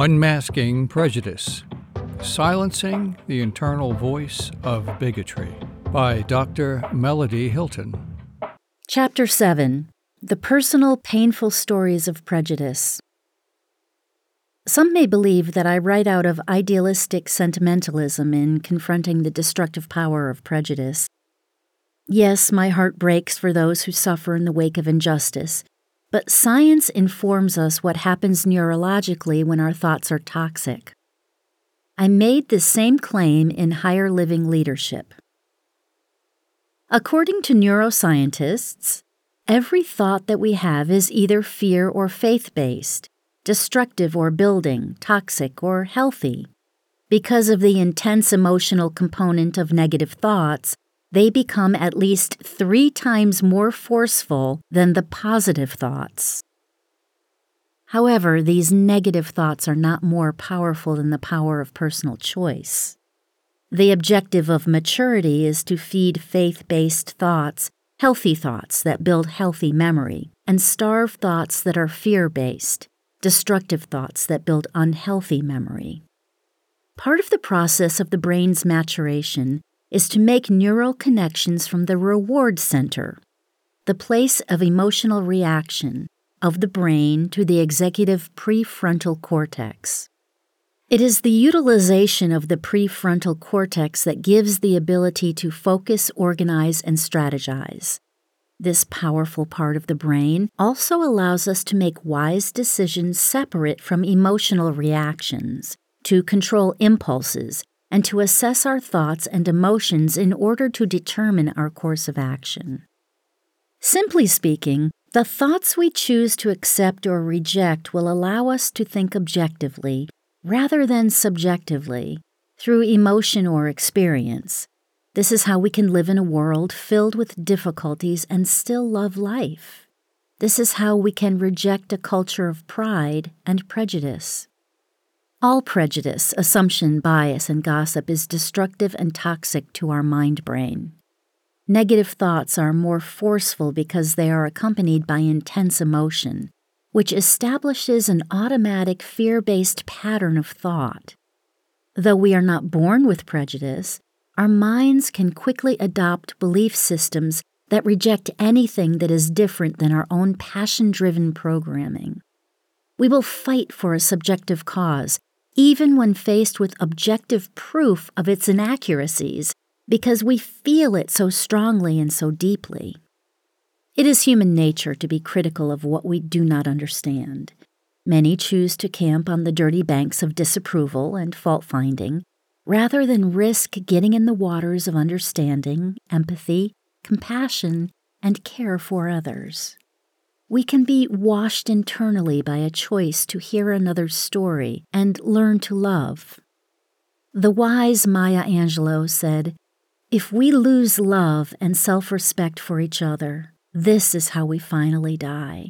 Unmasking Prejudice Silencing the Internal Voice of Bigotry by Dr. Melody Hilton. Chapter 7 The Personal Painful Stories of Prejudice. Some may believe that I write out of idealistic sentimentalism in confronting the destructive power of prejudice. Yes, my heart breaks for those who suffer in the wake of injustice, but science informs us what happens neurologically when our thoughts are toxic. I made this same claim in Higher Living Leadership. According to neuroscientists, every thought that we have is either fear or faith based, destructive or building, toxic or healthy. Because of the intense emotional component of negative thoughts, they become at least three times more forceful than the positive thoughts. However, these negative thoughts are not more powerful than the power of personal choice. The objective of maturity is to feed faith based thoughts, healthy thoughts that build healthy memory, and starve thoughts that are fear based, destructive thoughts that build unhealthy memory. Part of the process of the brain's maturation is to make neural connections from the reward center, the place of emotional reaction, of the brain to the executive prefrontal cortex. It is the utilization of the prefrontal cortex that gives the ability to focus, organize, and strategize. This powerful part of the brain also allows us to make wise decisions separate from emotional reactions, to control impulses, and to assess our thoughts and emotions in order to determine our course of action. Simply speaking, the thoughts we choose to accept or reject will allow us to think objectively rather than subjectively through emotion or experience. This is how we can live in a world filled with difficulties and still love life. This is how we can reject a culture of pride and prejudice. All prejudice, assumption, bias, and gossip is destructive and toxic to our mind brain. Negative thoughts are more forceful because they are accompanied by intense emotion, which establishes an automatic fear based pattern of thought. Though we are not born with prejudice, our minds can quickly adopt belief systems that reject anything that is different than our own passion driven programming. We will fight for a subjective cause, even when faced with objective proof of its inaccuracies because we feel it so strongly and so deeply. It is human nature to be critical of what we do not understand. Many choose to camp on the dirty banks of disapproval and fault finding rather than risk getting in the waters of understanding, empathy, compassion, and care for others. We can be washed internally by a choice to hear another's story and learn to love. The wise Maya Angelou said, if we lose love and self respect for each other, this is how we finally die.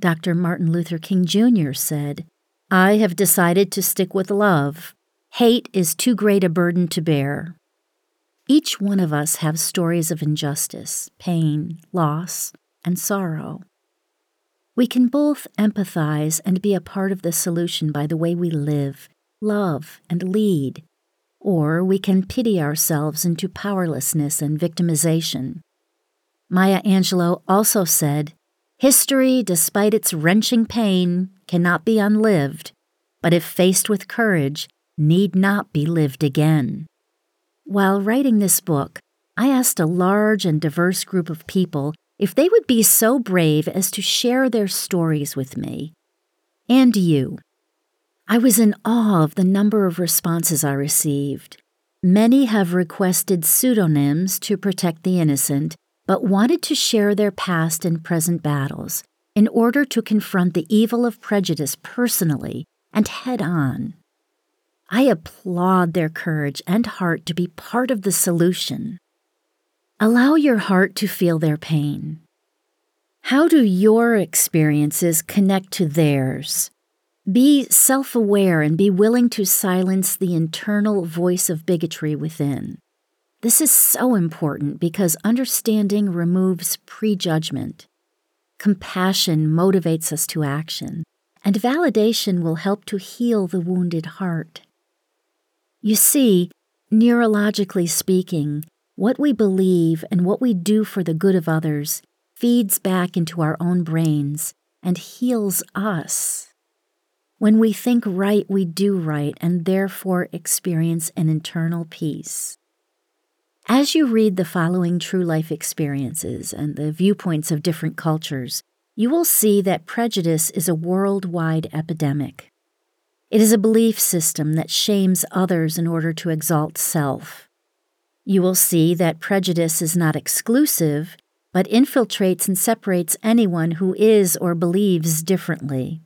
Dr. Martin Luther King Jr. said, I have decided to stick with love. Hate is too great a burden to bear. Each one of us have stories of injustice, pain, loss, and sorrow. We can both empathize and be a part of the solution by the way we live, love, and lead or we can pity ourselves into powerlessness and victimization. Maya Angelou also said, History, despite its wrenching pain, cannot be unlived, but if faced with courage, need not be lived again. While writing this book, I asked a large and diverse group of people if they would be so brave as to share their stories with me. And you. I was in awe of the number of responses I received. Many have requested pseudonyms to protect the innocent, but wanted to share their past and present battles in order to confront the evil of prejudice personally and head on. I applaud their courage and heart to be part of the solution. Allow your heart to feel their pain. How do your experiences connect to theirs? Be self aware and be willing to silence the internal voice of bigotry within. This is so important because understanding removes prejudgment. Compassion motivates us to action, and validation will help to heal the wounded heart. You see, neurologically speaking, what we believe and what we do for the good of others feeds back into our own brains and heals us. When we think right, we do right and therefore experience an internal peace. As you read the following true life experiences and the viewpoints of different cultures, you will see that prejudice is a worldwide epidemic. It is a belief system that shames others in order to exalt self. You will see that prejudice is not exclusive, but infiltrates and separates anyone who is or believes differently.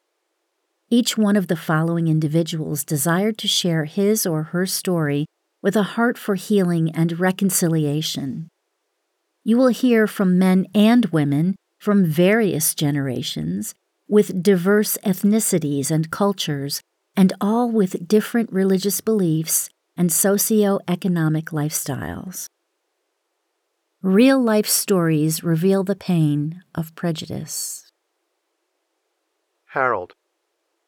Each one of the following individuals desired to share his or her story with a heart for healing and reconciliation. You will hear from men and women from various generations, with diverse ethnicities and cultures, and all with different religious beliefs and socio-economic lifestyles. Real life stories reveal the pain of prejudice. Harold,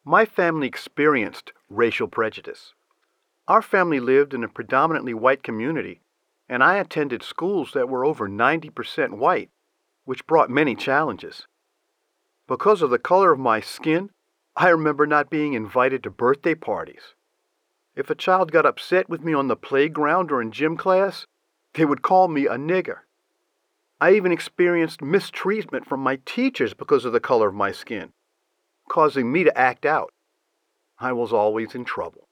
my family experienced racial prejudice. Our family lived in a predominantly white community, and I attended schools that were over 90% white which brought many challenges. Because of the color of my skin, I remember not being invited to birthday parties. If a child got upset with me on the playground or in gym class, they would call me a nigger. I even experienced mistreatment from my teachers because of the color of my skin, causing me to act out. I was always in trouble.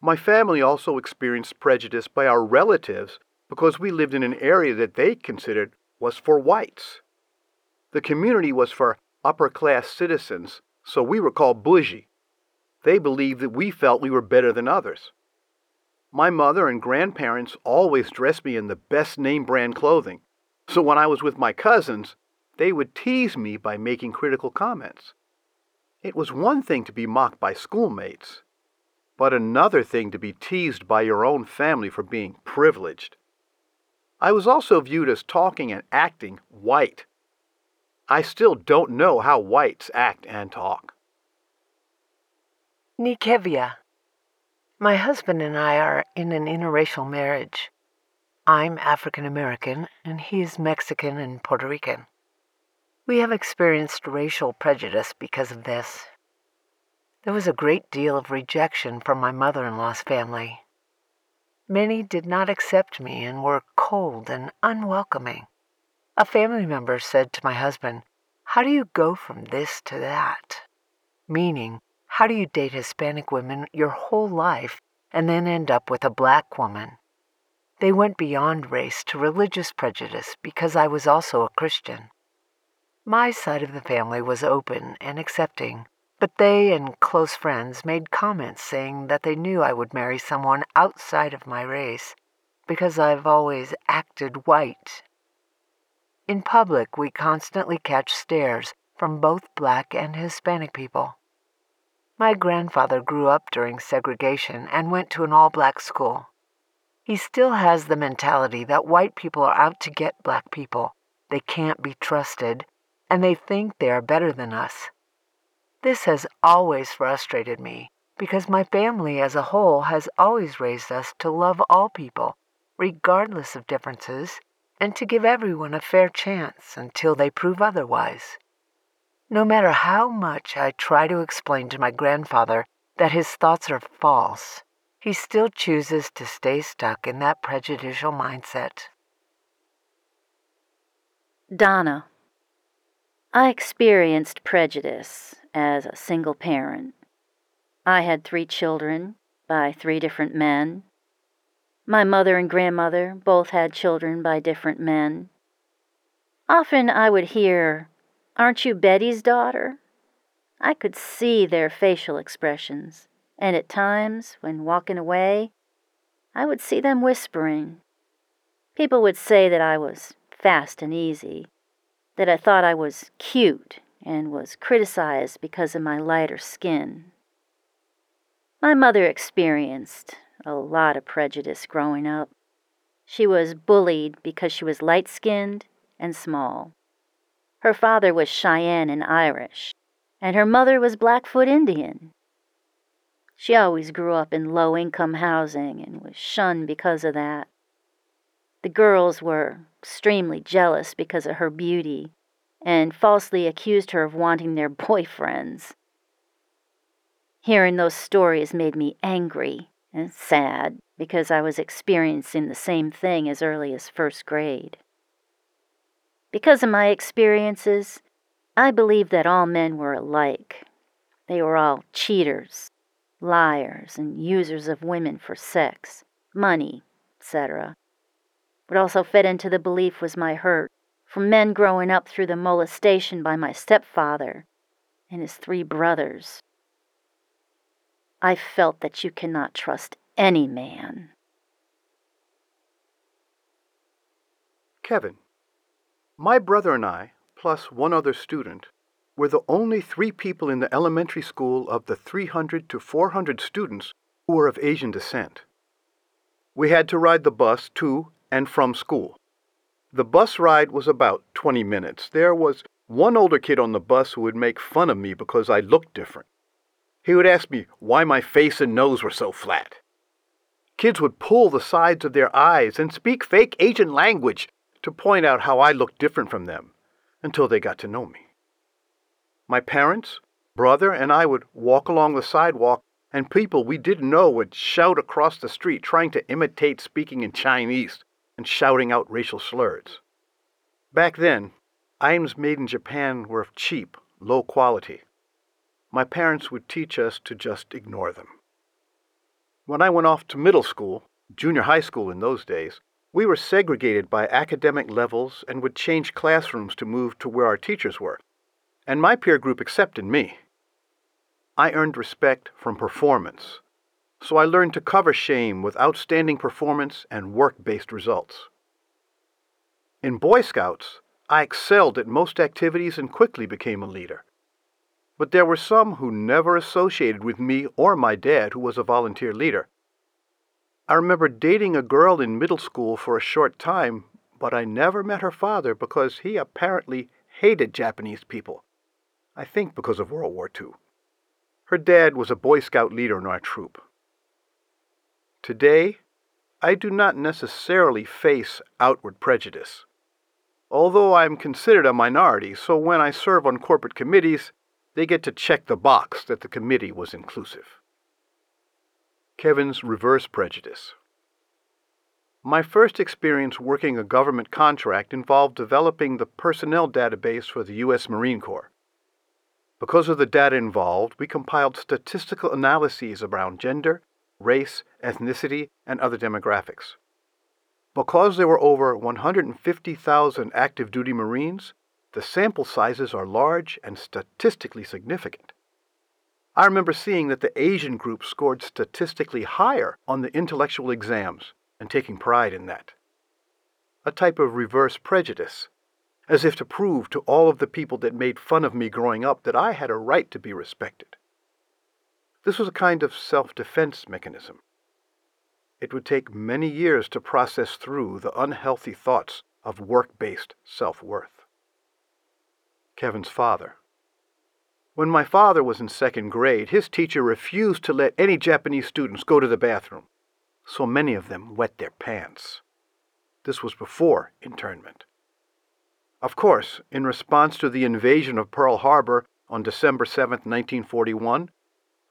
My family also experienced prejudice by our relatives because we lived in an area that they considered was for whites. The community was for upper class citizens, so we were called bougie. They believed that we felt we were better than others. My mother and grandparents always dressed me in the best name brand clothing, so when I was with my cousins, they would tease me by making critical comments. It was one thing to be mocked by schoolmates, but another thing to be teased by your own family for being privileged. I was also viewed as talking and acting white. I still don't know how whites act and talk. Nikevia. My husband and I are in an interracial marriage. I'm African American and he's Mexican and Puerto Rican. We have experienced racial prejudice because of this. There was a great deal of rejection from my mother in law's family. Many did not accept me and were cold and unwelcoming. A family member said to my husband, How do you go from this to that? Meaning, how do you date Hispanic women your whole life and then end up with a black woman? They went beyond race to religious prejudice because I was also a Christian. My side of the family was open and accepting, but they and close friends made comments saying that they knew I would marry someone outside of my race because I've always acted white. In public, we constantly catch stares from both black and Hispanic people. My grandfather grew up during segregation and went to an all black school. He still has the mentality that white people are out to get black people. They can't be trusted, and they think they are better than us. This has always frustrated me because my family as a whole has always raised us to love all people, regardless of differences, and to give everyone a fair chance until they prove otherwise. No matter how much I try to explain to my grandfather that his thoughts are false, he still chooses to stay stuck in that prejudicial mindset. Donna, I experienced prejudice as a single parent. I had three children by three different men. My mother and grandmother both had children by different men. Often I would hear, Aren't you Betty's daughter? I could see their facial expressions, and at times, when walking away, I would see them whispering. People would say that I was fast and easy, that I thought I was cute and was criticized because of my lighter skin. My mother experienced a lot of prejudice growing up. She was bullied because she was light skinned and small. Her father was Cheyenne and Irish, and her mother was Blackfoot Indian. She always grew up in low income housing and was shunned because of that. The girls were extremely jealous because of her beauty and falsely accused her of wanting their boyfriends. Hearing those stories made me angry and sad because I was experiencing the same thing as early as first grade. Because of my experiences, I believed that all men were alike. They were all cheaters, liars, and users of women for sex, money, etc. What also fed into the belief was my hurt from men growing up through the molestation by my stepfather and his three brothers. I felt that you cannot trust any man. Kevin, my brother and I, plus one other student, were the only three people in the elementary school of the 300 to 400 students who were of Asian descent. We had to ride the bus to and from school. The bus ride was about 20 minutes. There was one older kid on the bus who would make fun of me because I looked different. He would ask me why my face and nose were so flat. Kids would pull the sides of their eyes and speak fake Asian language to point out how I looked different from them until they got to know me. My parents, brother, and I would walk along the sidewalk, and people we didn't know would shout across the street trying to imitate speaking in Chinese and shouting out racial slurs. Back then, items made in Japan were of cheap, low quality. My parents would teach us to just ignore them. When I went off to middle school, junior high school in those days, we were segregated by academic levels and would change classrooms to move to where our teachers were, and my peer group accepted me. I earned respect from performance, so I learned to cover shame with outstanding performance and work based results. In Boy Scouts, I excelled at most activities and quickly became a leader. But there were some who never associated with me or my dad, who was a volunteer leader. I remember dating a girl in middle school for a short time, but I never met her father because he apparently hated Japanese people. I think because of World War II. Her dad was a Boy Scout leader in our troop. Today, I do not necessarily face outward prejudice. Although I am considered a minority, so when I serve on corporate committees, they get to check the box that the committee was inclusive. Kevin's reverse prejudice. My first experience working a government contract involved developing the personnel database for the U.S. Marine Corps. Because of the data involved, we compiled statistical analyses around gender, race, ethnicity, and other demographics. Because there were over 150,000 active duty Marines, the sample sizes are large and statistically significant. I remember seeing that the Asian group scored statistically higher on the intellectual exams and taking pride in that. A type of reverse prejudice, as if to prove to all of the people that made fun of me growing up that I had a right to be respected. This was a kind of self defense mechanism. It would take many years to process through the unhealthy thoughts of work based self worth. Kevin's father. When my father was in second grade, his teacher refused to let any Japanese students go to the bathroom, so many of them wet their pants. This was before internment. Of course, in response to the invasion of Pearl Harbor on December 7, 1941,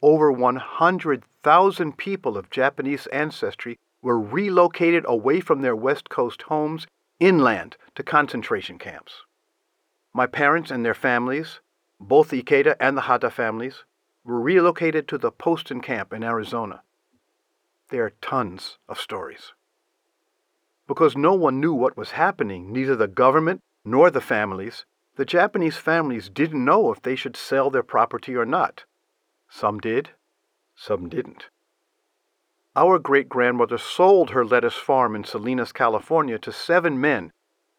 over 100,000 people of Japanese ancestry were relocated away from their West Coast homes inland to concentration camps. My parents and their families, both the Ikeda and the Hata families, were relocated to the Poston camp in Arizona. There are tons of stories. Because no one knew what was happening, neither the government nor the families, the Japanese families didn't know if they should sell their property or not. Some did, some didn't. Our great grandmother sold her lettuce farm in Salinas, California to seven men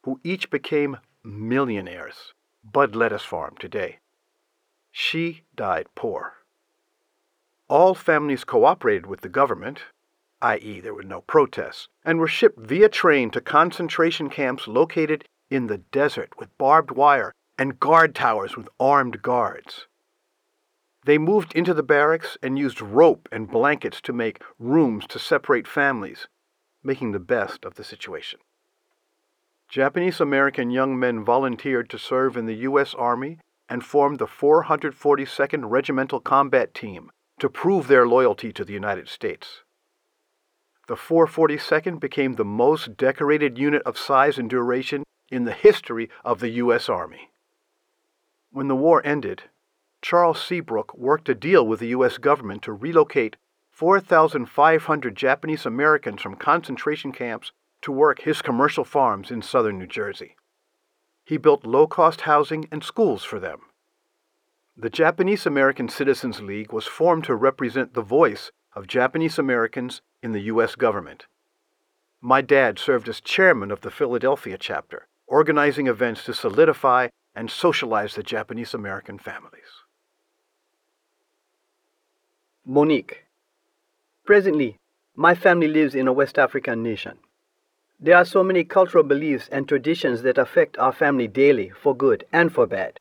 who each became millionaires. Bud Lettuce Farm today. She died poor. All families cooperated with the government, i.e., there were no protests, and were shipped via train to concentration camps located in the desert with barbed wire and guard towers with armed guards. They moved into the barracks and used rope and blankets to make rooms to separate families, making the best of the situation. Japanese American young men volunteered to serve in the U.S. Army and formed the 442nd Regimental Combat Team to prove their loyalty to the United States. The 442nd became the most decorated unit of size and duration in the history of the U.S. Army. When the war ended, Charles Seabrook worked a deal with the U.S. government to relocate 4,500 Japanese Americans from concentration camps to work his commercial farms in southern New Jersey. He built low cost housing and schools for them. The Japanese American Citizens League was formed to represent the voice of Japanese Americans in the U.S. government. My dad served as chairman of the Philadelphia chapter, organizing events to solidify and socialize the Japanese American families. Monique. Presently, my family lives in a West African nation. There are so many cultural beliefs and traditions that affect our family daily, for good and for bad.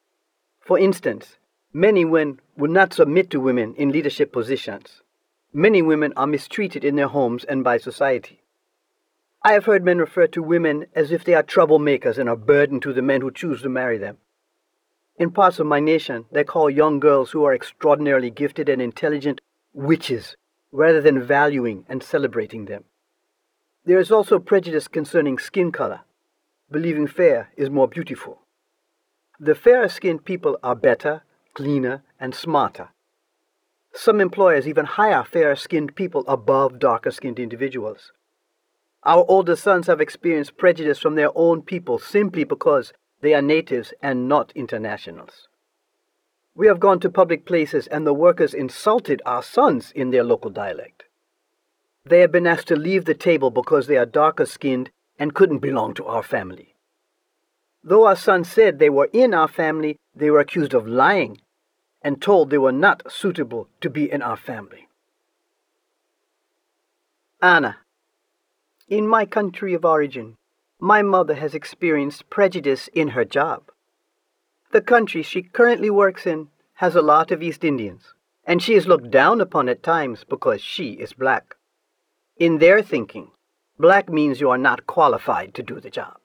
For instance, many men would not submit to women in leadership positions. Many women are mistreated in their homes and by society. I have heard men refer to women as if they are troublemakers and a burden to the men who choose to marry them. In parts of my nation, they call young girls who are extraordinarily gifted and intelligent witches rather than valuing and celebrating them. There is also prejudice concerning skin color, believing fair is more beautiful. The fairer skinned people are better, cleaner, and smarter. Some employers even hire fairer skinned people above darker skinned individuals. Our older sons have experienced prejudice from their own people simply because they are natives and not internationals. We have gone to public places and the workers insulted our sons in their local dialect. They have been asked to leave the table because they are darker skinned and couldn't belong to our family. Though our son said they were in our family, they were accused of lying and told they were not suitable to be in our family. Anna, in my country of origin, my mother has experienced prejudice in her job. The country she currently works in has a lot of East Indians, and she is looked down upon at times because she is black. In their thinking, black means you are not qualified to do the job.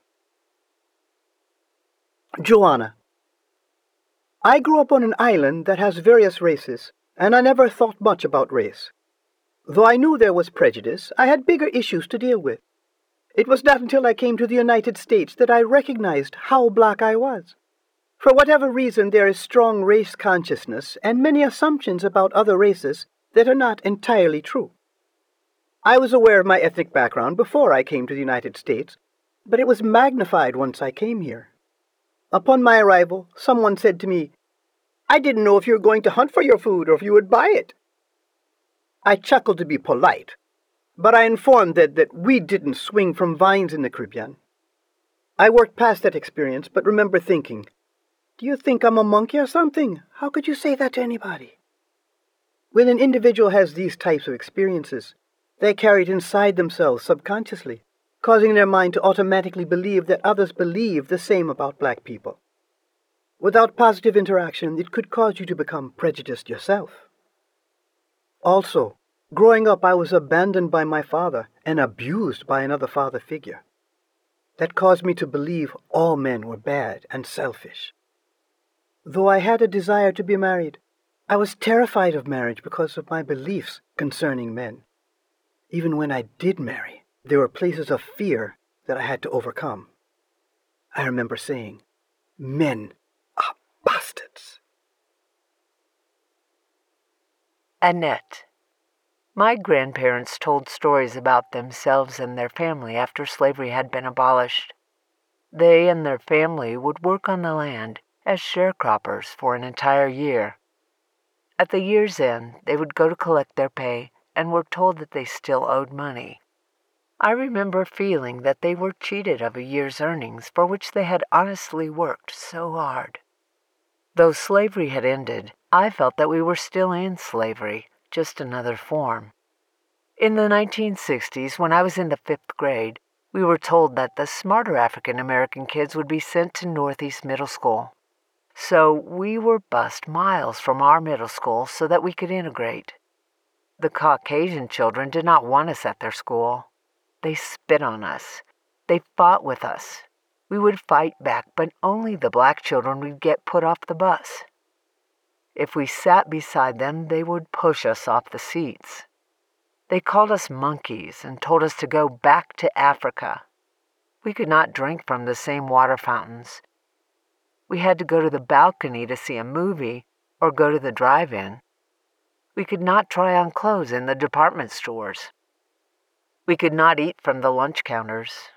Joanna, I grew up on an island that has various races, and I never thought much about race. Though I knew there was prejudice, I had bigger issues to deal with. It was not until I came to the United States that I recognized how black I was. For whatever reason, there is strong race consciousness and many assumptions about other races that are not entirely true. I was aware of my ethnic background before I came to the United States, but it was magnified once I came here. Upon my arrival, someone said to me, I didn't know if you were going to hunt for your food or if you would buy it. I chuckled to be polite, but I informed them that we didn't swing from vines in the Caribbean. I worked past that experience, but remember thinking, do you think I'm a monkey or something? How could you say that to anybody? When an individual has these types of experiences, they carry it inside themselves subconsciously, causing their mind to automatically believe that others believe the same about black people. Without positive interaction, it could cause you to become prejudiced yourself. Also, growing up, I was abandoned by my father and abused by another father figure. That caused me to believe all men were bad and selfish. Though I had a desire to be married, I was terrified of marriage because of my beliefs concerning men. Even when I did marry, there were places of fear that I had to overcome. I remember saying, Men are bastards. Annette. My grandparents told stories about themselves and their family after slavery had been abolished. They and their family would work on the land as sharecroppers for an entire year. At the year's end, they would go to collect their pay and were told that they still owed money. I remember feeling that they were cheated of a year's earnings for which they had honestly worked so hard. Though slavery had ended, I felt that we were still in slavery, just another form. In the 1960s, when I was in the fifth grade, we were told that the smarter African American kids would be sent to Northeast Middle School. So we were bused miles from our middle school so that we could integrate. The Caucasian children did not want us at their school. They spit on us. They fought with us. We would fight back, but only the black children would get put off the bus. If we sat beside them, they would push us off the seats. They called us monkeys and told us to go back to Africa. We could not drink from the same water fountains. We had to go to the balcony to see a movie or go to the drive in. We could not try on clothes in the department stores. We could not eat from the lunch counters.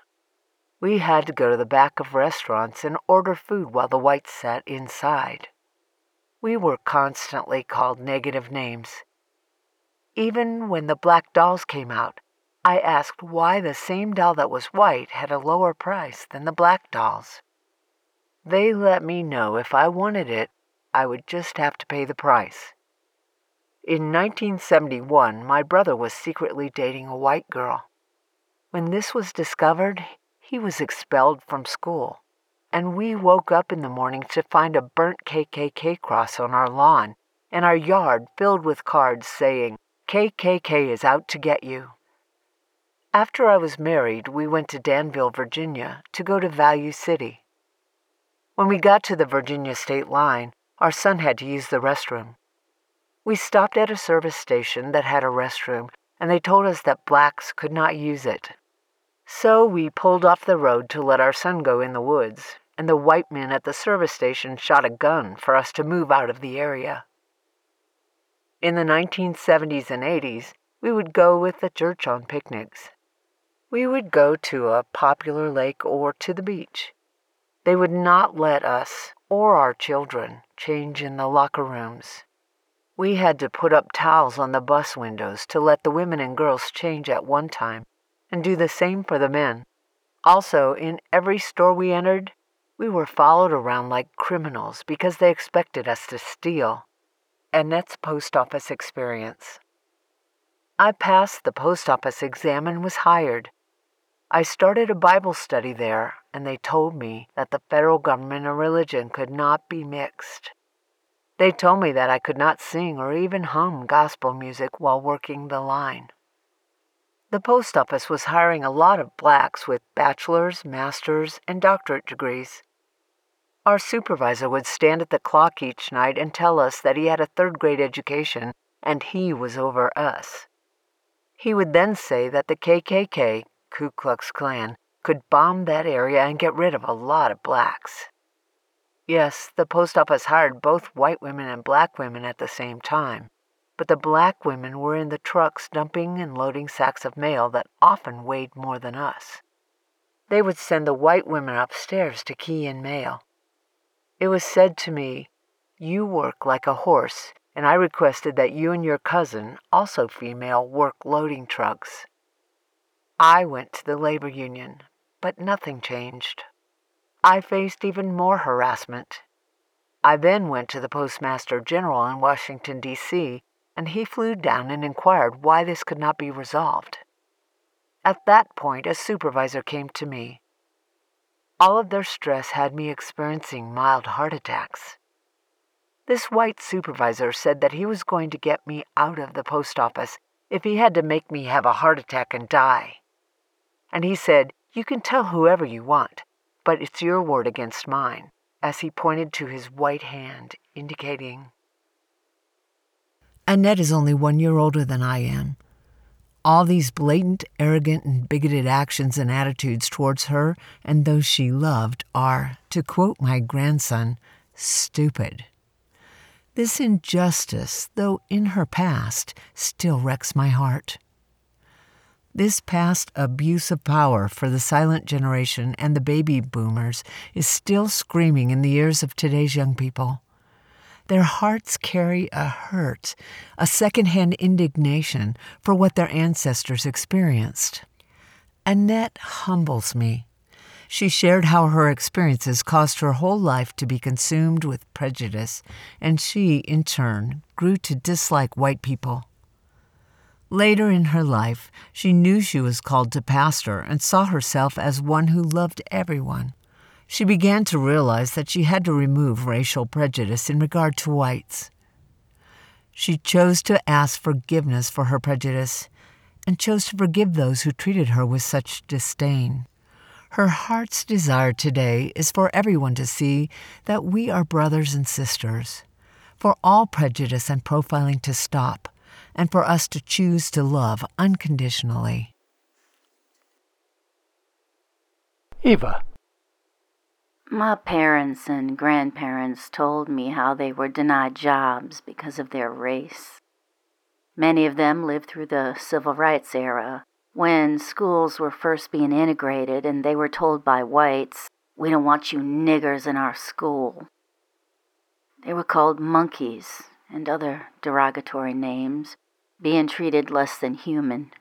We had to go to the back of restaurants and order food while the whites sat inside. We were constantly called negative names. Even when the black dolls came out, I asked why the same doll that was white had a lower price than the black dolls. They let me know if I wanted it, I would just have to pay the price. In 1971, my brother was secretly dating a white girl. When this was discovered, he was expelled from school, and we woke up in the morning to find a burnt KKK cross on our lawn and our yard filled with cards saying, KKK is out to get you. After I was married, we went to Danville, Virginia to go to Value City. When we got to the Virginia state line, our son had to use the restroom. We stopped at a service station that had a restroom, and they told us that blacks could not use it. So we pulled off the road to let our son go in the woods, and the white men at the service station shot a gun for us to move out of the area. In the 1970s and 80s, we would go with the church on picnics. We would go to a popular lake or to the beach. They would not let us or our children change in the locker rooms. We had to put up towels on the bus windows to let the women and girls change at one time and do the same for the men. Also, in every store we entered, we were followed around like criminals because they expected us to steal. Annette's post office experience. I passed the post office exam and was hired. I started a Bible study there, and they told me that the federal government and religion could not be mixed. They told me that I could not sing or even hum gospel music while working the line. The post office was hiring a lot of blacks with bachelor's, master's, and doctorate degrees. Our supervisor would stand at the clock each night and tell us that he had a third grade education and he was over us. He would then say that the KKK Ku Klux Klan could bomb that area and get rid of a lot of blacks. Yes, the post office hired both white women and black women at the same time, but the black women were in the trucks dumping and loading sacks of mail that often weighed more than us. They would send the white women upstairs to key in mail. It was said to me, You work like a horse, and I requested that you and your cousin, also female, work loading trucks. I went to the labor union, but nothing changed. I faced even more harassment. I then went to the Postmaster General in Washington, D.C., and he flew down and inquired why this could not be resolved. At that point, a supervisor came to me. All of their stress had me experiencing mild heart attacks. This white supervisor said that he was going to get me out of the post office if he had to make me have a heart attack and die and he said, You can tell whoever you want, but it's your word against mine, as he pointed to his white hand, indicating. Annette is only one year older than I am. All these blatant, arrogant, and bigoted actions and attitudes towards her and those she loved are, to quote my grandson, stupid. This injustice, though in her past, still wrecks my heart. This past abuse of power for the silent generation and the baby boomers is still screaming in the ears of today's young people. Their hearts carry a hurt, a secondhand indignation for what their ancestors experienced. Annette humbles me. She shared how her experiences caused her whole life to be consumed with prejudice, and she, in turn, grew to dislike white people. Later in her life, she knew she was called to pastor and saw herself as one who loved everyone. She began to realize that she had to remove racial prejudice in regard to whites. She chose to ask forgiveness for her prejudice and chose to forgive those who treated her with such disdain. Her heart's desire today is for everyone to see that we are brothers and sisters, for all prejudice and profiling to stop, and for us to choose to love unconditionally. Eva. My parents and grandparents told me how they were denied jobs because of their race. Many of them lived through the civil rights era, when schools were first being integrated and they were told by whites, We don't want you niggers in our school. They were called monkeys and other derogatory names, being treated less than human.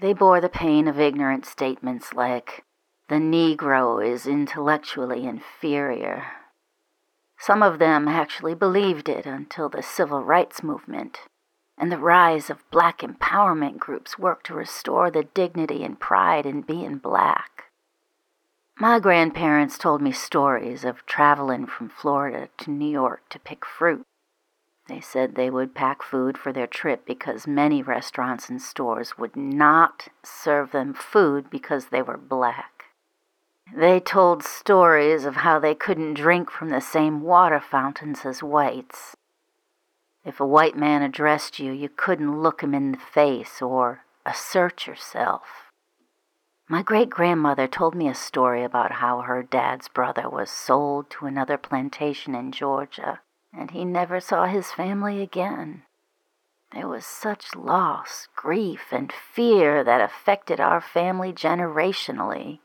They bore the pain of ignorant statements like, the Negro is intellectually inferior. Some of them actually believed it until the civil rights movement and the rise of black empowerment groups worked to restore the dignity and pride in being black. My grandparents told me stories of traveling from Florida to New York to pick fruit. They said they would pack food for their trip because many restaurants and stores would not serve them food because they were black. They told stories of how they couldn't drink from the same water fountains as whites. If a white man addressed you, you couldn't look him in the face or assert yourself. My great grandmother told me a story about how her dad's brother was sold to another plantation in Georgia, and he never saw his family again. There was such loss, grief, and fear that affected our family generationally.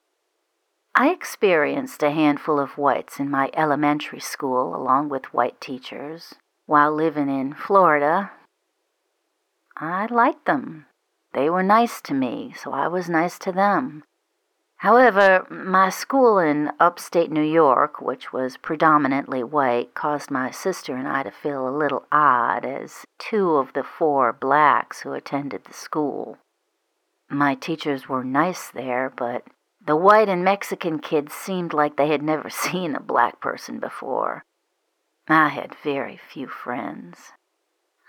I experienced a handful of whites in my elementary school along with white teachers. While living in Florida, I liked them. They were nice to me, so I was nice to them. However, my school in upstate New York, which was predominantly white, caused my sister and I to feel a little odd as two of the four blacks who attended the school. My teachers were nice there, but the white and Mexican kids seemed like they had never seen a black person before. I had very few friends.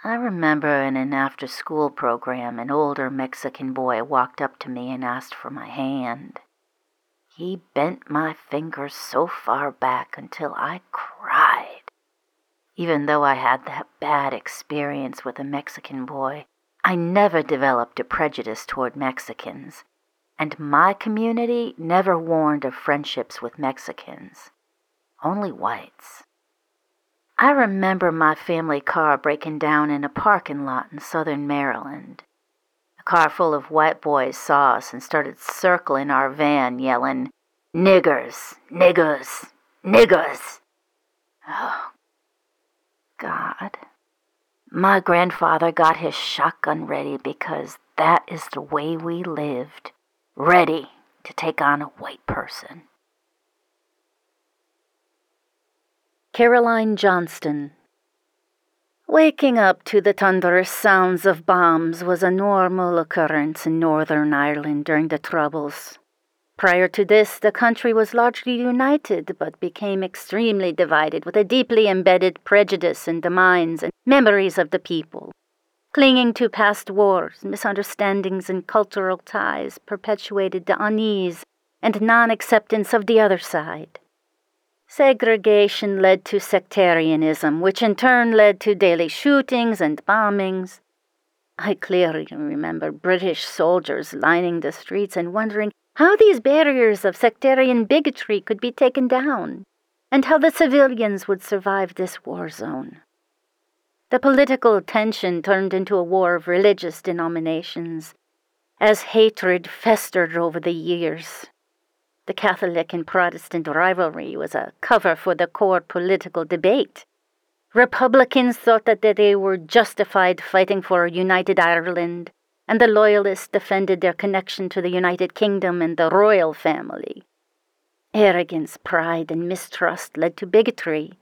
I remember in an after school program, an older Mexican boy walked up to me and asked for my hand. He bent my fingers so far back until I cried. Even though I had that bad experience with a Mexican boy, I never developed a prejudice toward Mexicans and my community never warned of friendships with Mexicans, only whites. I remember my family car breaking down in a parking lot in southern Maryland. A car full of white boys saw us and started circling our van, yelling, Niggers, niggers, niggers. Oh, God. My grandfather got his shotgun ready because that is the way we lived ready to take on a white person. Caroline Johnston. Waking up to the thunderous sounds of bombs was a normal occurrence in Northern Ireland during the Troubles. Prior to this, the country was largely united but became extremely divided with a deeply embedded prejudice in the minds and memories of the people. Clinging to past wars, misunderstandings, and cultural ties perpetuated the unease and non acceptance of the other side. Segregation led to sectarianism, which in turn led to daily shootings and bombings. I clearly remember British soldiers lining the streets and wondering how these barriers of sectarian bigotry could be taken down, and how the civilians would survive this war zone. The political tension turned into a war of religious denominations as hatred festered over the years. The Catholic and Protestant rivalry was a cover for the core political debate. Republicans thought that they were justified fighting for a united Ireland, and the Loyalists defended their connection to the United Kingdom and the royal family. Arrogance, pride, and mistrust led to bigotry,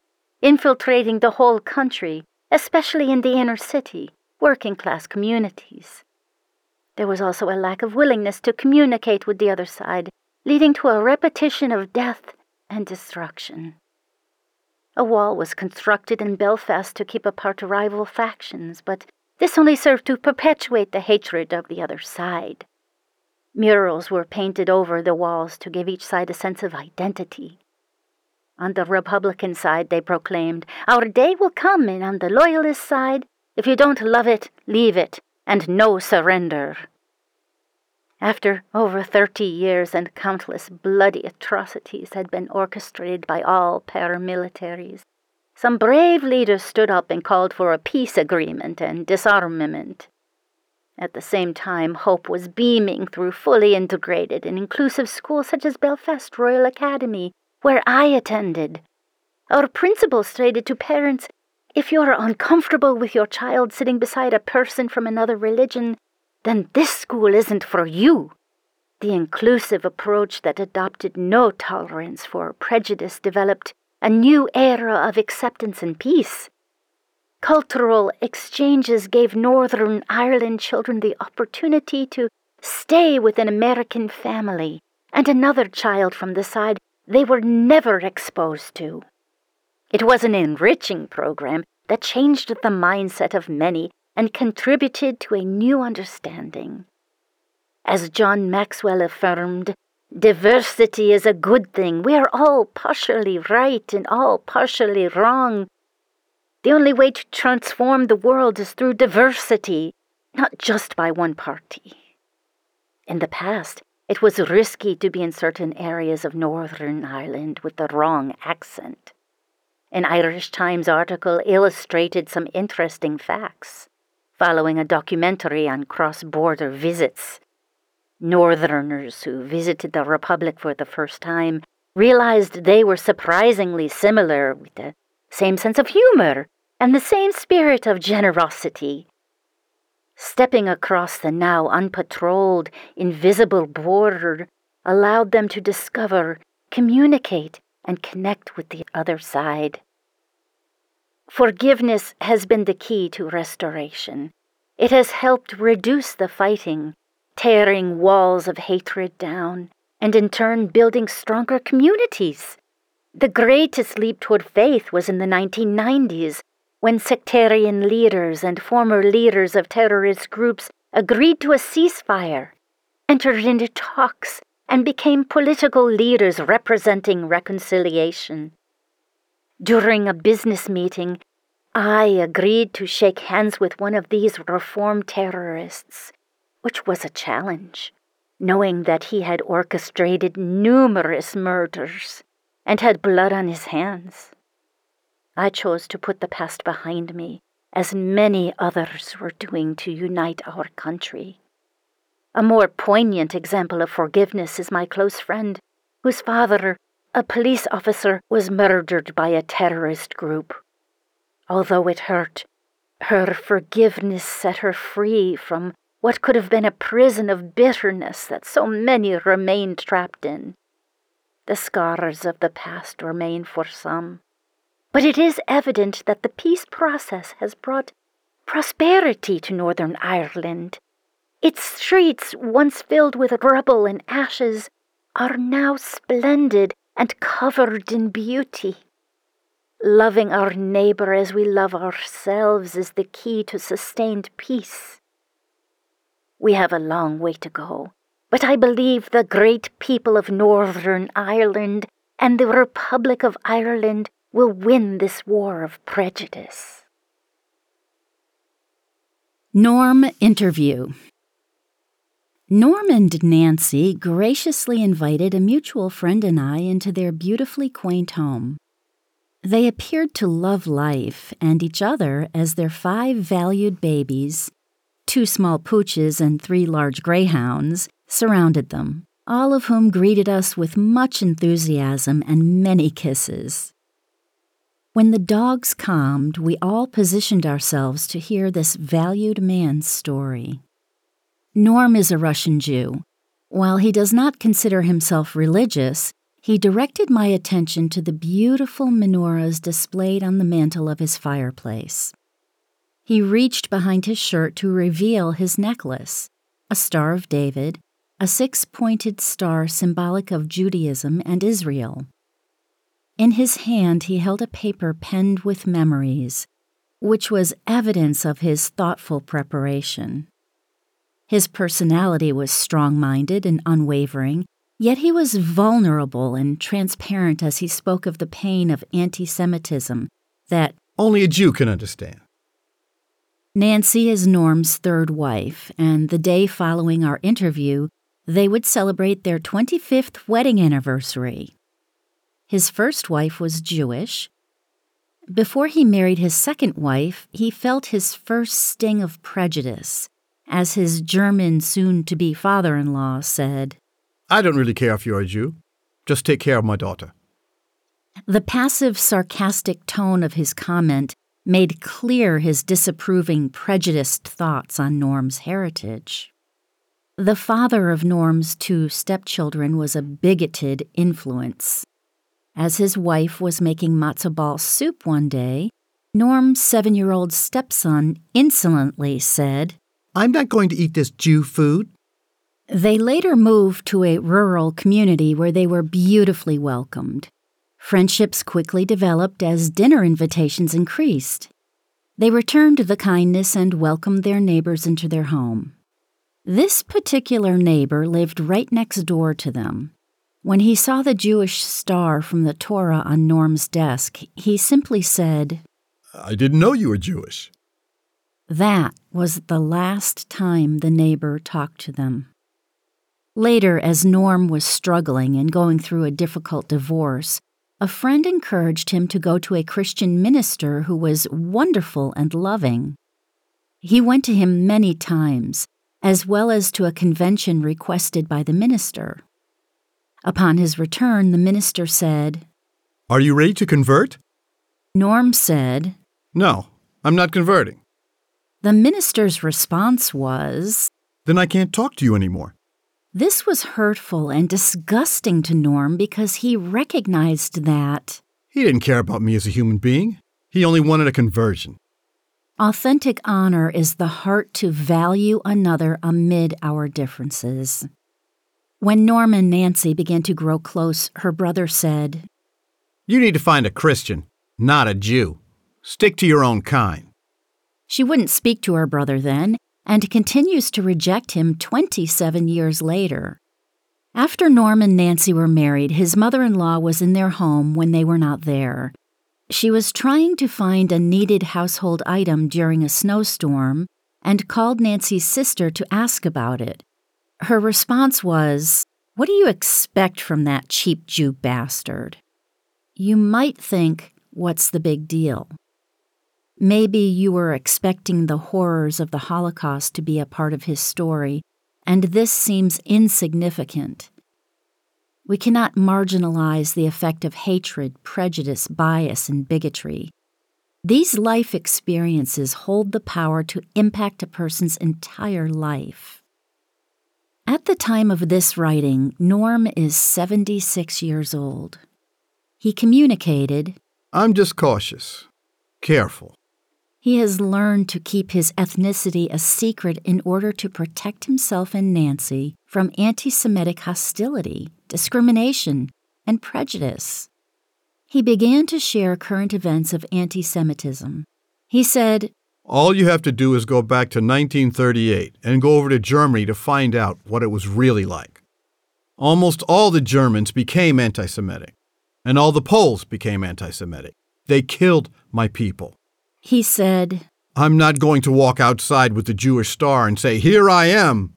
infiltrating the whole country especially in the inner city, working class communities. There was also a lack of willingness to communicate with the other side, leading to a repetition of death and destruction. A wall was constructed in Belfast to keep apart rival factions, but this only served to perpetuate the hatred of the other side. Murals were painted over the walls to give each side a sense of identity. On the Republican side, they proclaimed, Our day will come, and on the Loyalist side, if you don't love it, leave it, and no surrender. After over thirty years and countless bloody atrocities had been orchestrated by all paramilitaries, some brave leaders stood up and called for a peace agreement and disarmament. At the same time, hope was beaming through fully integrated and inclusive schools such as Belfast Royal Academy, where I attended. Our principal stated to parents if you are uncomfortable with your child sitting beside a person from another religion, then this school isn't for you. The inclusive approach that adopted no tolerance for prejudice developed a new era of acceptance and peace. Cultural exchanges gave Northern Ireland children the opportunity to stay with an American family and another child from the side they were never exposed to. It was an enriching program that changed the mindset of many and contributed to a new understanding. As John Maxwell affirmed, diversity is a good thing. We are all partially right and all partially wrong. The only way to transform the world is through diversity, not just by one party. In the past, it was risky to be in certain areas of Northern Ireland with the wrong accent. An Irish Times article illustrated some interesting facts following a documentary on cross border visits. Northerners who visited the Republic for the first time realized they were surprisingly similar with the same sense of humor and the same spirit of generosity. Stepping across the now unpatrolled, invisible border allowed them to discover, communicate, and connect with the other side. Forgiveness has been the key to restoration. It has helped reduce the fighting, tearing walls of hatred down, and in turn building stronger communities. The greatest leap toward faith was in the 1990s when sectarian leaders and former leaders of terrorist groups agreed to a ceasefire, entered into talks, and became political leaders representing reconciliation. During a business meeting, I agreed to shake hands with one of these reform terrorists, which was a challenge, knowing that he had orchestrated numerous murders and had blood on his hands. I chose to put the past behind me, as many others were doing to unite our country. A more poignant example of forgiveness is my close friend, whose father, a police officer, was murdered by a terrorist group. Although it hurt, her forgiveness set her free from what could have been a prison of bitterness that so many remained trapped in. The scars of the past remain for some, but it is evident that the peace process has brought prosperity to Northern Ireland. Its streets, once filled with rubble and ashes, are now splendid and covered in beauty. Loving our neighbor as we love ourselves is the key to sustained peace. We have a long way to go, but I believe the great people of Northern Ireland and the Republic of Ireland will win this war of prejudice. Norm Interview Norm and Nancy graciously invited a mutual friend and I into their beautifully quaint home. They appeared to love life and each other as their five valued babies, two small pooches and three large greyhounds, surrounded them, all of whom greeted us with much enthusiasm and many kisses. When the dogs calmed, we all positioned ourselves to hear this valued man's story. Norm is a Russian Jew. While he does not consider himself religious, he directed my attention to the beautiful menorahs displayed on the mantel of his fireplace. He reached behind his shirt to reveal his necklace a Star of David, a six pointed star symbolic of Judaism and Israel. In his hand, he held a paper penned with memories, which was evidence of his thoughtful preparation. His personality was strong minded and unwavering, yet he was vulnerable and transparent as he spoke of the pain of anti Semitism that only a Jew can understand. Nancy is Norm's third wife, and the day following our interview, they would celebrate their 25th wedding anniversary. His first wife was Jewish. Before he married his second wife, he felt his first sting of prejudice, as his German soon to be father in law said, I don't really care if you're a Jew. Just take care of my daughter. The passive, sarcastic tone of his comment made clear his disapproving, prejudiced thoughts on Norm's heritage. The father of Norm's two stepchildren was a bigoted influence. As his wife was making matzo ball soup one day, Norm's seven year old stepson insolently said, I'm not going to eat this Jew food. They later moved to a rural community where they were beautifully welcomed. Friendships quickly developed as dinner invitations increased. They returned the kindness and welcomed their neighbors into their home. This particular neighbor lived right next door to them. When he saw the Jewish star from the Torah on Norm's desk, he simply said, I didn't know you were Jewish. That was the last time the neighbor talked to them. Later, as Norm was struggling and going through a difficult divorce, a friend encouraged him to go to a Christian minister who was wonderful and loving. He went to him many times, as well as to a convention requested by the minister. Upon his return, the minister said, Are you ready to convert? Norm said, No, I'm not converting. The minister's response was, Then I can't talk to you anymore. This was hurtful and disgusting to Norm because he recognized that He didn't care about me as a human being. He only wanted a conversion. authentic honor is the heart to value another amid our differences. When Norm and Nancy began to grow close, her brother said, You need to find a Christian, not a Jew. Stick to your own kind. She wouldn't speak to her brother then, and continues to reject him 27 years later. After Norm and Nancy were married, his mother in law was in their home when they were not there. She was trying to find a needed household item during a snowstorm and called Nancy's sister to ask about it. Her response was, What do you expect from that cheap Jew bastard? You might think, What's the big deal? Maybe you were expecting the horrors of the Holocaust to be a part of his story, and this seems insignificant. We cannot marginalize the effect of hatred, prejudice, bias, and bigotry. These life experiences hold the power to impact a person's entire life. At the time of this writing, Norm is 76 years old. He communicated, I'm just cautious, careful. He has learned to keep his ethnicity a secret in order to protect himself and Nancy from anti Semitic hostility, discrimination, and prejudice. He began to share current events of anti Semitism. He said, All you have to do is go back to 1938 and go over to Germany to find out what it was really like. Almost all the Germans became anti Semitic, and all the Poles became anti Semitic. They killed my people. He said, I'm not going to walk outside with the Jewish star and say, Here I am.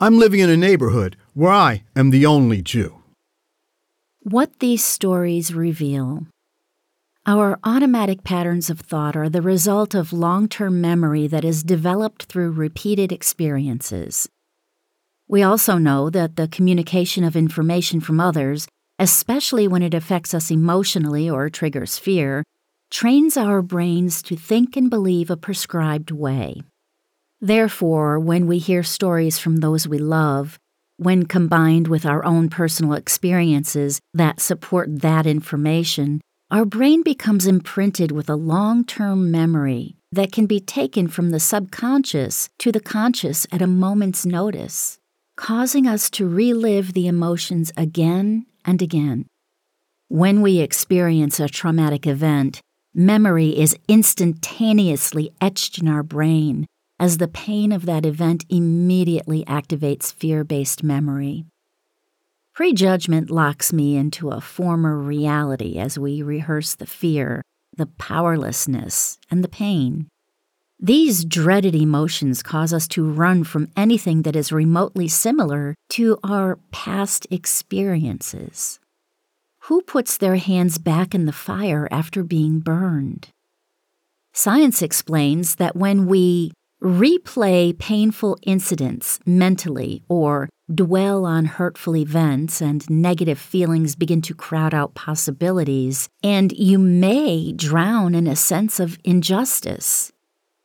I'm living in a neighborhood where I am the only Jew. What these stories reveal. Our automatic patterns of thought are the result of long term memory that is developed through repeated experiences. We also know that the communication of information from others, especially when it affects us emotionally or triggers fear, trains our brains to think and believe a prescribed way. Therefore, when we hear stories from those we love, when combined with our own personal experiences that support that information, our brain becomes imprinted with a long term memory that can be taken from the subconscious to the conscious at a moment's notice, causing us to relive the emotions again and again. When we experience a traumatic event, memory is instantaneously etched in our brain as the pain of that event immediately activates fear based memory. Prejudgment locks me into a former reality as we rehearse the fear, the powerlessness, and the pain. These dreaded emotions cause us to run from anything that is remotely similar to our past experiences. Who puts their hands back in the fire after being burned? Science explains that when we replay painful incidents mentally or dwell on hurtful events and negative feelings begin to crowd out possibilities, and you may drown in a sense of injustice.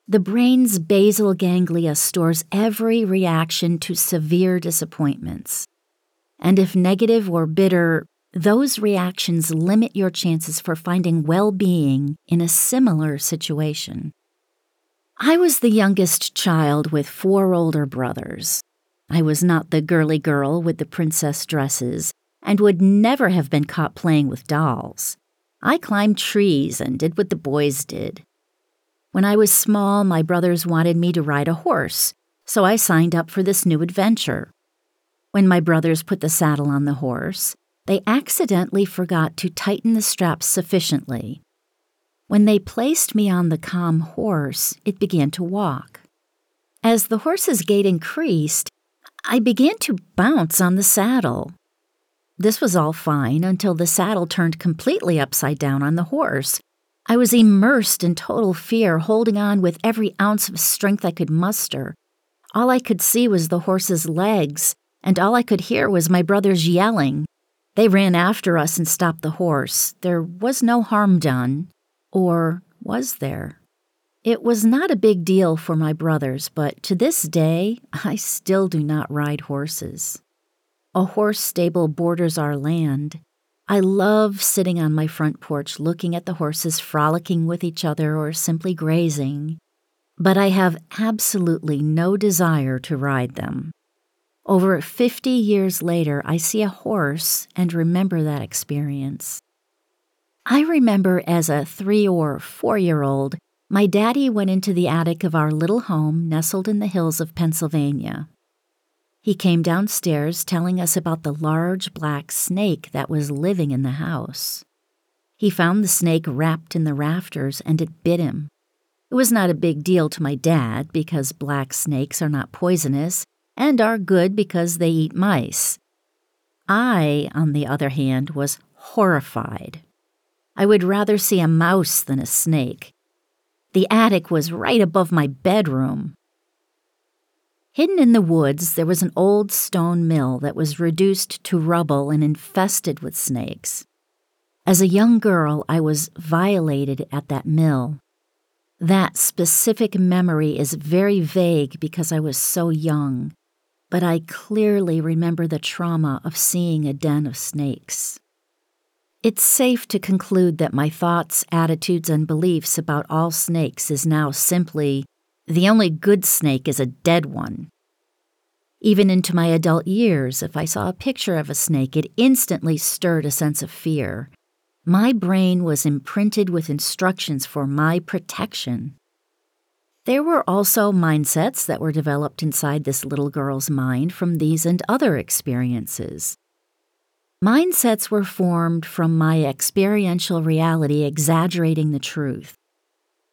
The brain's basal ganglia stores every reaction to severe disappointments. And if negative or bitter, those reactions limit your chances for finding well being in a similar situation. I was the youngest child with four older brothers. I was not the girly girl with the princess dresses and would never have been caught playing with dolls. I climbed trees and did what the boys did. When I was small, my brothers wanted me to ride a horse, so I signed up for this new adventure. When my brothers put the saddle on the horse, they accidentally forgot to tighten the straps sufficiently. When they placed me on the calm horse, it began to walk. As the horse's gait increased, I began to bounce on the saddle. This was all fine until the saddle turned completely upside down on the horse. I was immersed in total fear, holding on with every ounce of strength I could muster. All I could see was the horse's legs, and all I could hear was my brothers yelling. They ran after us and stopped the horse. There was no harm done. Or was there? It was not a big deal for my brothers, but to this day, I still do not ride horses. A horse stable borders our land. I love sitting on my front porch looking at the horses frolicking with each other or simply grazing, but I have absolutely no desire to ride them. Over 50 years later, I see a horse and remember that experience. I remember as a three or four year old, my daddy went into the attic of our little home nestled in the hills of Pennsylvania. He came downstairs telling us about the large black snake that was living in the house. He found the snake wrapped in the rafters and it bit him. It was not a big deal to my dad because black snakes are not poisonous and are good because they eat mice. I, on the other hand, was horrified. I would rather see a mouse than a snake. The attic was right above my bedroom. Hidden in the woods, there was an old stone mill that was reduced to rubble and infested with snakes. As a young girl, I was violated at that mill. That specific memory is very vague because I was so young, but I clearly remember the trauma of seeing a den of snakes. It's safe to conclude that my thoughts, attitudes, and beliefs about all snakes is now simply the only good snake is a dead one. Even into my adult years, if I saw a picture of a snake, it instantly stirred a sense of fear. My brain was imprinted with instructions for my protection. There were also mindsets that were developed inside this little girl's mind from these and other experiences. Mindsets were formed from my experiential reality exaggerating the truth.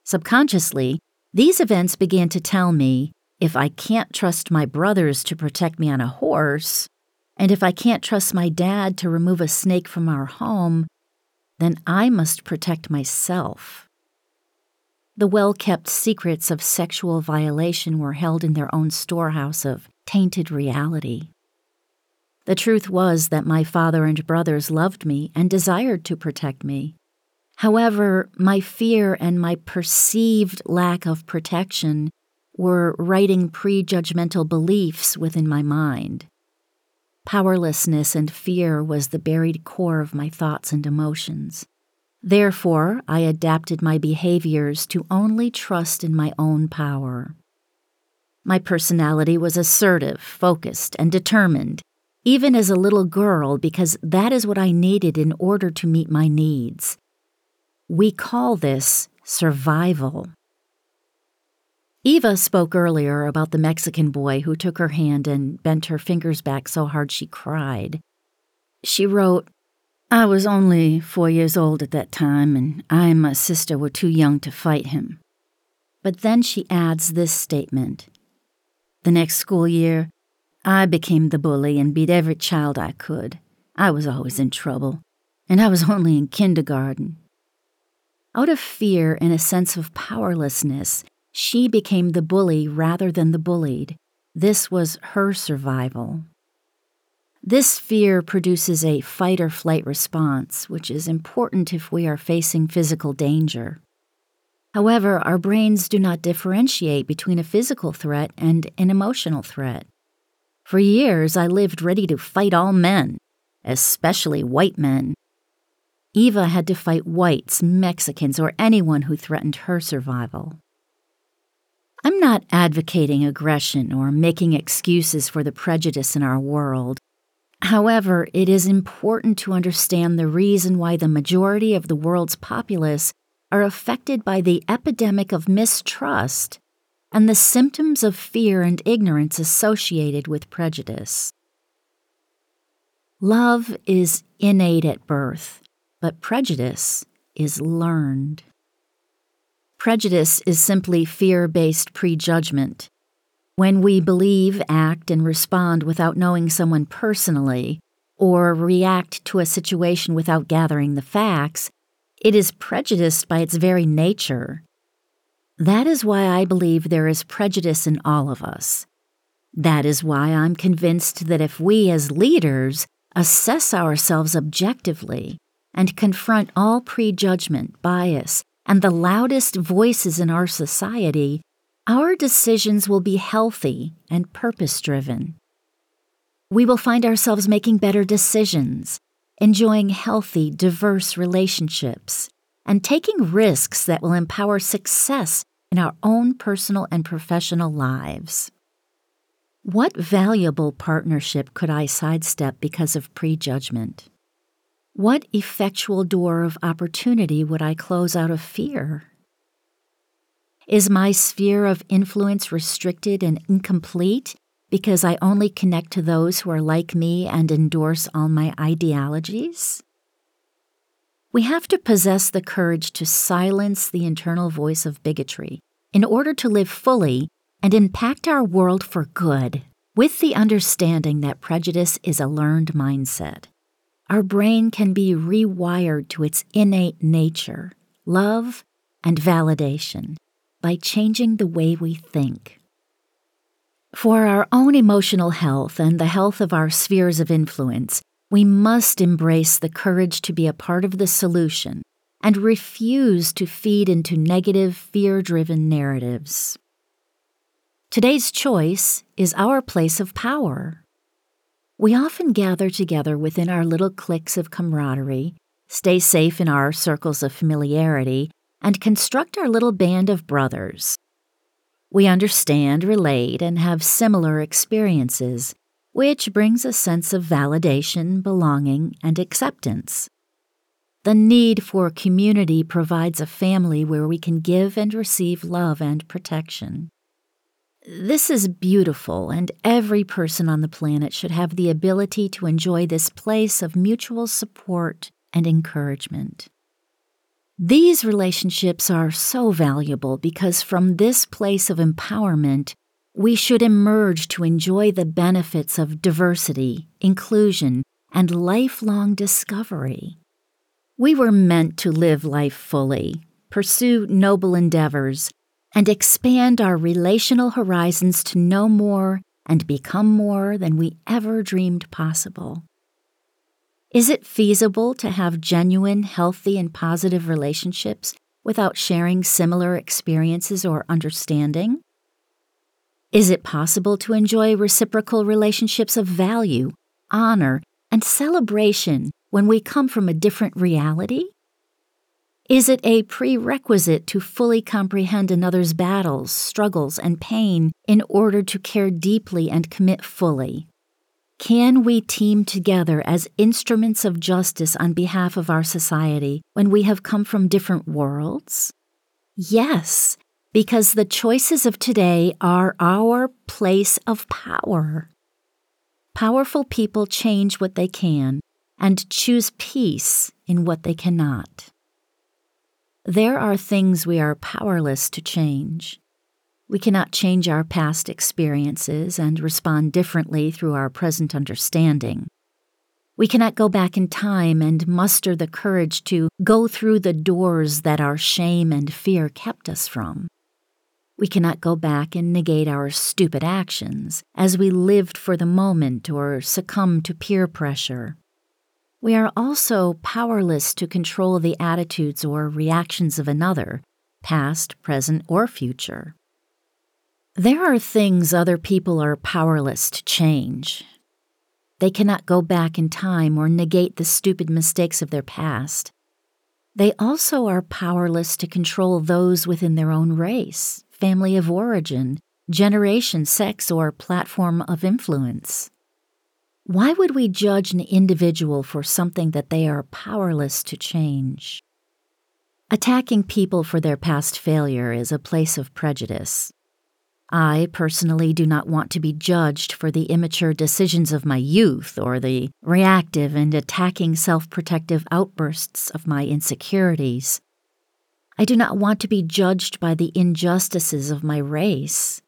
Subconsciously, these events began to tell me if I can't trust my brothers to protect me on a horse, and if I can't trust my dad to remove a snake from our home, then I must protect myself. The well kept secrets of sexual violation were held in their own storehouse of tainted reality. The truth was that my father and brothers loved me and desired to protect me. However, my fear and my perceived lack of protection were writing prejudgmental beliefs within my mind. Powerlessness and fear was the buried core of my thoughts and emotions. Therefore, I adapted my behaviors to only trust in my own power. My personality was assertive, focused, and determined, even as a little girl, because that is what I needed in order to meet my needs. We call this survival. Eva spoke earlier about the Mexican boy who took her hand and bent her fingers back so hard she cried. She wrote, I was only four years old at that time, and I and my sister were too young to fight him. But then she adds this statement The next school year, I became the bully and beat every child I could. I was always in trouble, and I was only in kindergarten. Out of fear and a sense of powerlessness, she became the bully rather than the bullied. This was her survival. This fear produces a fight or flight response, which is important if we are facing physical danger. However, our brains do not differentiate between a physical threat and an emotional threat. For years, I lived ready to fight all men, especially white men. Eva had to fight whites, Mexicans, or anyone who threatened her survival. I'm not advocating aggression or making excuses for the prejudice in our world. However, it is important to understand the reason why the majority of the world's populace are affected by the epidemic of mistrust and the symptoms of fear and ignorance associated with prejudice. Love is innate at birth, but prejudice is learned. Prejudice is simply fear based prejudgment when we believe, act, and respond without knowing someone personally, or react to a situation without gathering the facts, it is prejudiced by its very nature. That is why I believe there is prejudice in all of us. That is why I'm convinced that if we as leaders assess ourselves objectively and confront all prejudgment, bias, and the loudest voices in our society, our decisions will be healthy and purpose driven. We will find ourselves making better decisions, enjoying healthy, diverse relationships, and taking risks that will empower success in our own personal and professional lives. What valuable partnership could I sidestep because of prejudgment? What effectual door of opportunity would I close out of fear? Is my sphere of influence restricted and incomplete because I only connect to those who are like me and endorse all my ideologies? We have to possess the courage to silence the internal voice of bigotry in order to live fully and impact our world for good, with the understanding that prejudice is a learned mindset. Our brain can be rewired to its innate nature, love, and validation by changing the way we think. For our own emotional health and the health of our spheres of influence, we must embrace the courage to be a part of the solution and refuse to feed into negative, fear driven narratives. Today's choice is our place of power. We often gather together within our little cliques of camaraderie, stay safe in our circles of familiarity, and construct our little band of brothers. We understand, relate, and have similar experiences, which brings a sense of validation, belonging, and acceptance. The need for community provides a family where we can give and receive love and protection. This is beautiful, and every person on the planet should have the ability to enjoy this place of mutual support and encouragement. These relationships are so valuable because from this place of empowerment, we should emerge to enjoy the benefits of diversity, inclusion, and lifelong discovery. We were meant to live life fully, pursue noble endeavors, and expand our relational horizons to know more and become more than we ever dreamed possible. Is it feasible to have genuine, healthy, and positive relationships without sharing similar experiences or understanding? Is it possible to enjoy reciprocal relationships of value, honor, and celebration when we come from a different reality? Is it a prerequisite to fully comprehend another's battles, struggles, and pain in order to care deeply and commit fully? Can we team together as instruments of justice on behalf of our society when we have come from different worlds? Yes, because the choices of today are our place of power. Powerful people change what they can and choose peace in what they cannot. There are things we are powerless to change. We cannot change our past experiences and respond differently through our present understanding. We cannot go back in time and muster the courage to go through the doors that our shame and fear kept us from. We cannot go back and negate our stupid actions as we lived for the moment or succumb to peer pressure. We are also powerless to control the attitudes or reactions of another, past, present, or future. There are things other people are powerless to change. They cannot go back in time or negate the stupid mistakes of their past. They also are powerless to control those within their own race, family of origin, generation, sex, or platform of influence. Why would we judge an individual for something that they are powerless to change? Attacking people for their past failure is a place of prejudice. I personally do not want to be judged for the immature decisions of my youth or the reactive and attacking self protective outbursts of my insecurities. I do not want to be judged by the injustices of my race.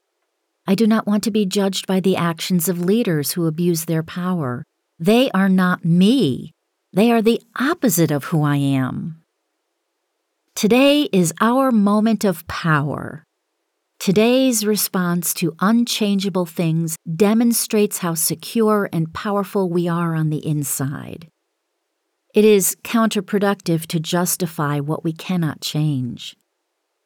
I do not want to be judged by the actions of leaders who abuse their power. They are not me. They are the opposite of who I am. Today is our moment of power. Today's response to unchangeable things demonstrates how secure and powerful we are on the inside. It is counterproductive to justify what we cannot change.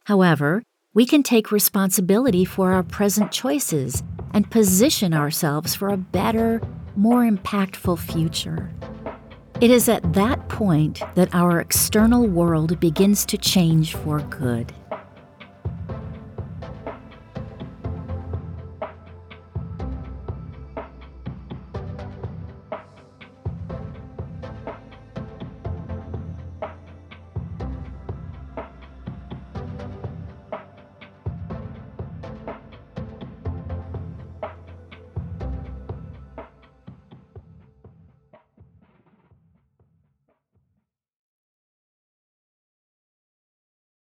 However, we can take responsibility for our present choices and position ourselves for a better, more impactful future. It is at that point that our external world begins to change for good.